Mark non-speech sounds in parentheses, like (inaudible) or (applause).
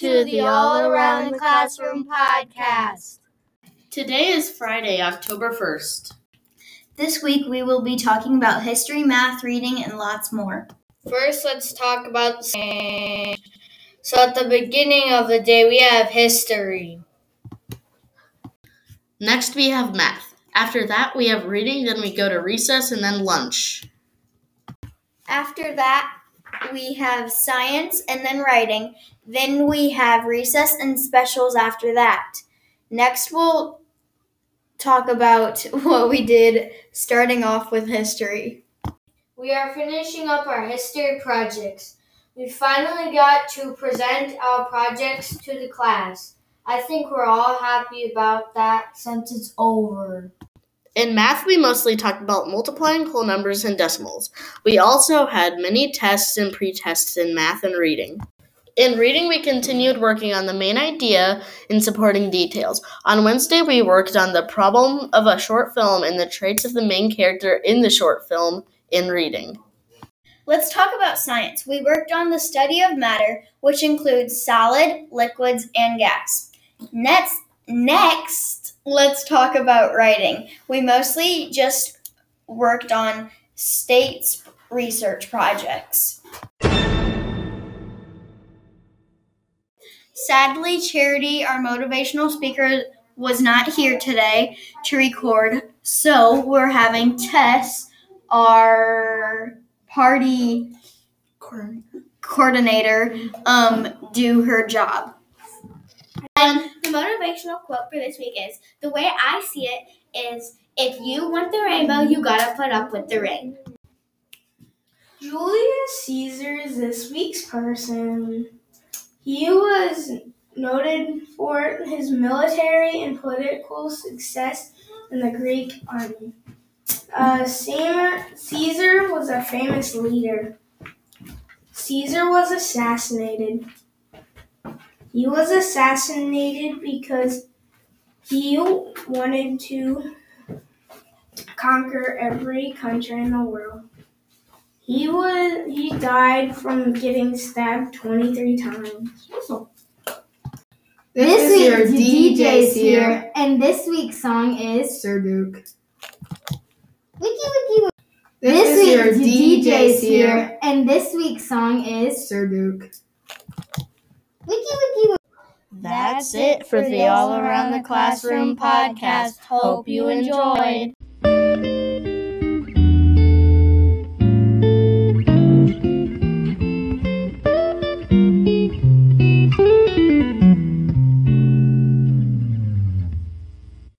for the All Around the Classroom podcast. Today is Friday, October 1st. This week we will be talking about history, math, reading, and lots more. First, let's talk about the So, at the beginning of the day, we have history. Next, we have math. After that, we have reading, then we go to recess, and then lunch. After that, we have science and then writing. Then we have recess and specials after that. Next, we'll talk about (laughs) what we did starting off with history. We are finishing up our history projects. We finally got to present our projects to the class. I think we're all happy about that since it's over. In math, we mostly talked about multiplying whole numbers and decimals. We also had many tests and pre-tests in math and reading. In reading, we continued working on the main idea and supporting details. On Wednesday, we worked on the problem of a short film and the traits of the main character in the short film in reading. Let's talk about science. We worked on the study of matter, which includes solid, liquids, and gas. Next, next, let's talk about writing. We mostly just worked on states research projects. Sadly, Charity, our motivational speaker, was not here today to record, so we're having Tess, our party coordinator, um, do her job. And the motivational quote for this week is the way I see it is if you want the rainbow, you gotta put up with the rain. Julius Caesar is this week's person. He was noted for his military and political success in the Greek army. Uh, Caesar was a famous leader. Caesar was assassinated. He was assassinated because he wanted to conquer every country in the world. He was he died from getting stabbed 23 times. This, this week DJ's here, and this week's song is Sir Duke. Wiki wiki. This, this week DJ's here, and this week's song is Sir Duke. Wiki wiki. That's it for the All Around the Classroom podcast. Hope you enjoyed.